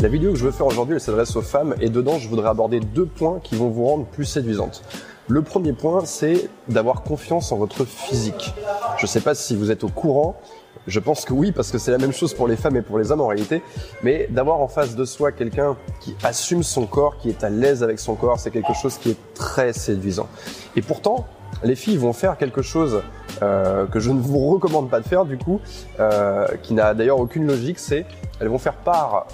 La vidéo que je veux faire aujourd'hui, elle s'adresse aux femmes et dedans, je voudrais aborder deux points qui vont vous rendre plus séduisantes. Le premier point, c'est d'avoir confiance en votre physique. Je ne sais pas si vous êtes au courant, je pense que oui, parce que c'est la même chose pour les femmes et pour les hommes en réalité, mais d'avoir en face de soi quelqu'un qui assume son corps, qui est à l'aise avec son corps, c'est quelque chose qui est très séduisant. Et pourtant, les filles vont faire quelque chose euh, que je ne vous recommande pas de faire du coup, euh, qui n'a d'ailleurs aucune logique, c'est elles vont faire part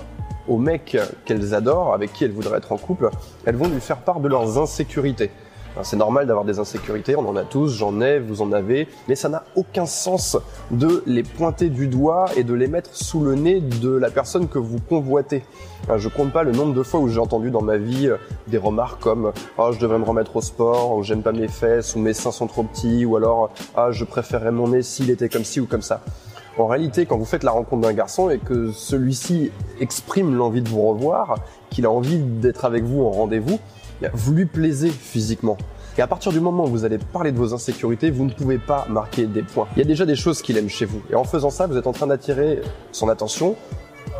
aux mecs qu'elles adorent, avec qui elles voudraient être en couple, elles vont lui faire part de leurs insécurités. C'est normal d'avoir des insécurités, on en a tous, j'en ai, vous en avez, mais ça n'a aucun sens de les pointer du doigt et de les mettre sous le nez de la personne que vous convoitez. Je compte pas le nombre de fois où j'ai entendu dans ma vie euh, des remarques comme oh, je devrais me remettre au sport, ou j'aime pas mes fesses, ou mes seins sont trop petits, ou alors ah je préférerais mon nez s'il était comme ci ou comme ça. En réalité, quand vous faites la rencontre d'un garçon et que celui-ci exprime l'envie de vous revoir, qu'il a envie d'être avec vous en rendez-vous, vous lui plaisez physiquement. Et à partir du moment où vous allez parler de vos insécurités, vous ne pouvez pas marquer des points. Il y a déjà des choses qu'il aime chez vous. Et en faisant ça, vous êtes en train d'attirer son attention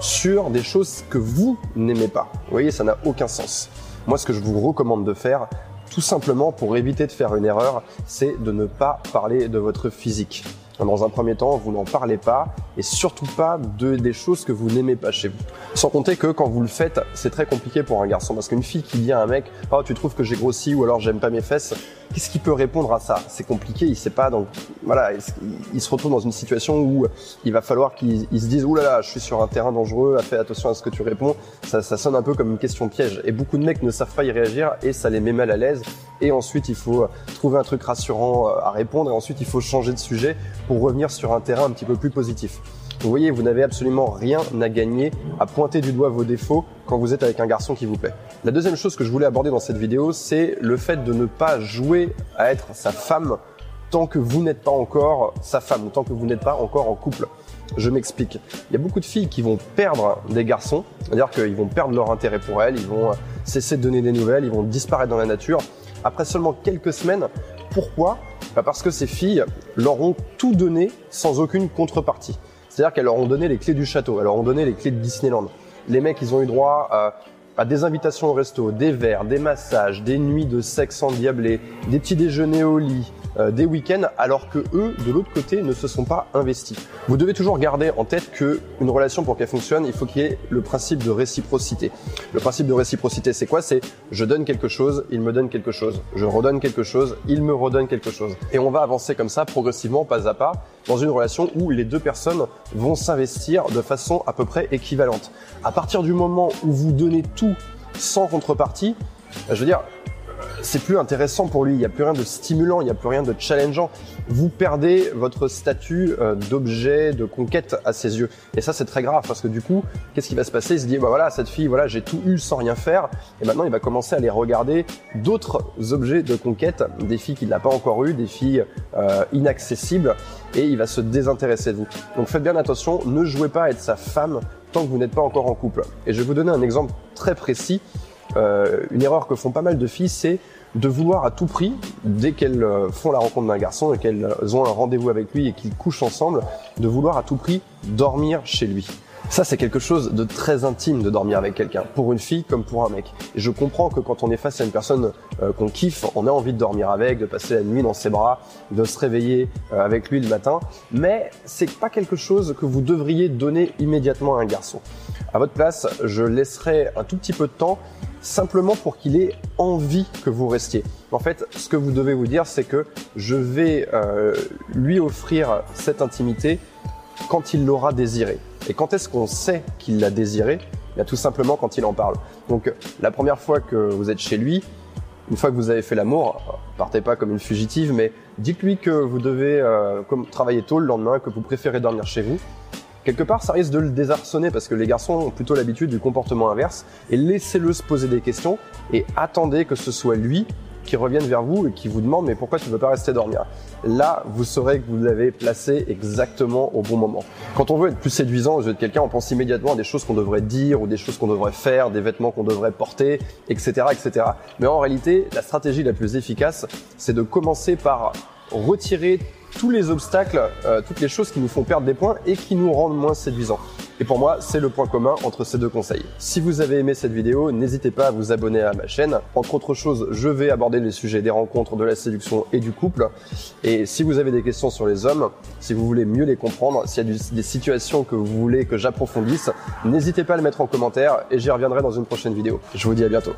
sur des choses que vous n'aimez pas. Vous voyez, ça n'a aucun sens. Moi, ce que je vous recommande de faire, tout simplement pour éviter de faire une erreur, c'est de ne pas parler de votre physique. Dans un premier temps, vous n'en parlez pas et surtout pas de des choses que vous n'aimez pas chez vous. Sans compter que quand vous le faites, c'est très compliqué pour un garçon parce qu'une fille qui dit à un mec "Oh, tu trouves que j'ai grossi ou alors j'aime pas mes fesses", qu'est-ce qu'il peut répondre à ça? C'est compliqué, il sait pas donc voilà, il, se retrouve dans une situation où il va falloir qu'il se dise "Ouh là là, je suis sur un terrain dangereux, fais attention à ce que tu réponds." Ça, ça sonne un peu comme une question piège et beaucoup de mecs ne savent pas y réagir et ça les met mal à l'aise et ensuite il faut trouver un truc rassurant euh, à répondre et ensuite il faut changer de sujet pour revenir sur un terrain un petit peu plus positif. Vous voyez, vous n'avez absolument rien à gagner à pointer du doigt vos défauts quand vous êtes avec un garçon qui vous plaît. La deuxième chose que je voulais aborder dans cette vidéo, c'est le fait de ne pas jouer à être sa femme tant que vous n'êtes pas encore sa femme tant que vous n'êtes pas encore en couple. Je m'explique. Il y a beaucoup de filles qui vont perdre des garçons, c'est-à-dire qu'ils vont perdre leur intérêt pour elles, ils vont cesser de donner des nouvelles, ils vont disparaître dans la nature après seulement quelques semaines. Pourquoi bah, Parce que ces filles leur ont tout donné sans aucune contrepartie. C'est-à-dire qu'elles leur ont donné les clés du château, elles leur ont donné les clés de Disneyland. Les mecs, ils ont eu droit à, des invitations au resto, des verres, des massages, des nuits de sexe endiablé, des petits déjeuners au lit, des week-ends alors que eux, de l'autre côté, ne se sont pas investis. Vous devez toujours garder en tête que une relation pour qu'elle fonctionne, il faut qu'il y ait le principe de réciprocité. Le principe de réciprocité, c'est quoi? C'est je donne quelque chose, il me donne quelque chose. Je redonne quelque chose, il me redonne quelque chose. Et on va avancer comme ça progressivement, pas à pas, dans une relation où les deux personnes vont s'investir de façon à peu près équivalente. À partir du moment où vous donnez tout sans contrepartie, je veux dire, c'est plus intéressant pour lui. Il n'y a plus rien de stimulant, il n'y a plus rien de challengeant. Vous perdez votre statut euh, d'objet, de conquête à ses yeux. Et ça, c'est très grave parce que du coup, qu'est-ce qui va se passer? Il se dit, bah voilà, cette fille, voilà, j'ai tout eu sans rien faire. Et maintenant, il va commencer à aller regarder d'autres objets de conquête, des filles qu'il n'a pas encore eu, des filles euh, inaccessibles, et il va se désintéresser de vous. Donc faites bien attention, ne jouez pas à être sa femme tant que vous n'êtes pas encore en couple. Et je vais vous donner un exemple très précis. Euh, une erreur que font pas mal de filles, c'est de vouloir à tout prix, dès qu'elles euh, font la rencontre d'un garçon et qu'elles ont un rendez-vous avec lui et qu'ils couchent ensemble, de vouloir à tout prix dormir chez lui. Ça, c'est quelque chose de très intime de dormir avec quelqu'un, pour une fille comme pour un mec. Et je comprends que quand on est face à une personne euh, qu'on kiffe, on a envie de dormir avec, de passer la nuit dans ses bras, de se réveiller euh, avec lui le matin, mais c'est pas quelque chose que vous devriez donner immédiatement à un garçon. À votre place, je laisserai un tout petit peu de temps simplement pour qu'il ait envie que vous restiez. En fait, ce que vous devez vous dire, c'est que je vais euh, lui offrir cette intimité quand il l'aura désiré. Et quand est-ce qu'on sait qu'il l'a désiré? Il tout simplement quand il en parle. Donc la première fois que vous êtes chez lui, une fois que vous avez fait l'amour, partez pas comme une fugitive, mais dites-lui que vous devez euh, travailler tôt le lendemain, que vous préférez dormir chez vous, quelque part, ça risque de le désarçonner parce que les garçons ont plutôt l'habitude du comportement inverse. Et laissez-le se poser des questions et attendez que ce soit lui qui revienne vers vous et qui vous demande mais pourquoi tu ne veux pas rester dormir? Là, vous saurez que vous l'avez placé exactement au bon moment. Quand on veut être plus séduisant aux yeux de quelqu'un, on pense immédiatement à des choses qu'on devrait dire ou des choses qu'on devrait faire, des vêtements qu'on devrait porter, etc., etc. Mais en réalité, la stratégie la plus efficace, c'est de commencer par retirer tous les obstacles, euh, toutes les choses qui nous font perdre des points et qui nous rendent moins séduisants. Et pour moi, c'est le point commun entre ces deux conseils. Si vous avez aimé cette vidéo, n'hésitez pas à vous abonner à ma chaîne. Entre autres choses, je vais aborder les sujets des rencontres, de la séduction et du couple. Et si vous avez des questions sur les hommes, si vous voulez mieux les comprendre, s'il y a des situations que vous voulez que j'approfondisse, n'hésitez pas à le mettre en commentaire et j'y reviendrai dans une prochaine vidéo. Je vous dis à bientôt.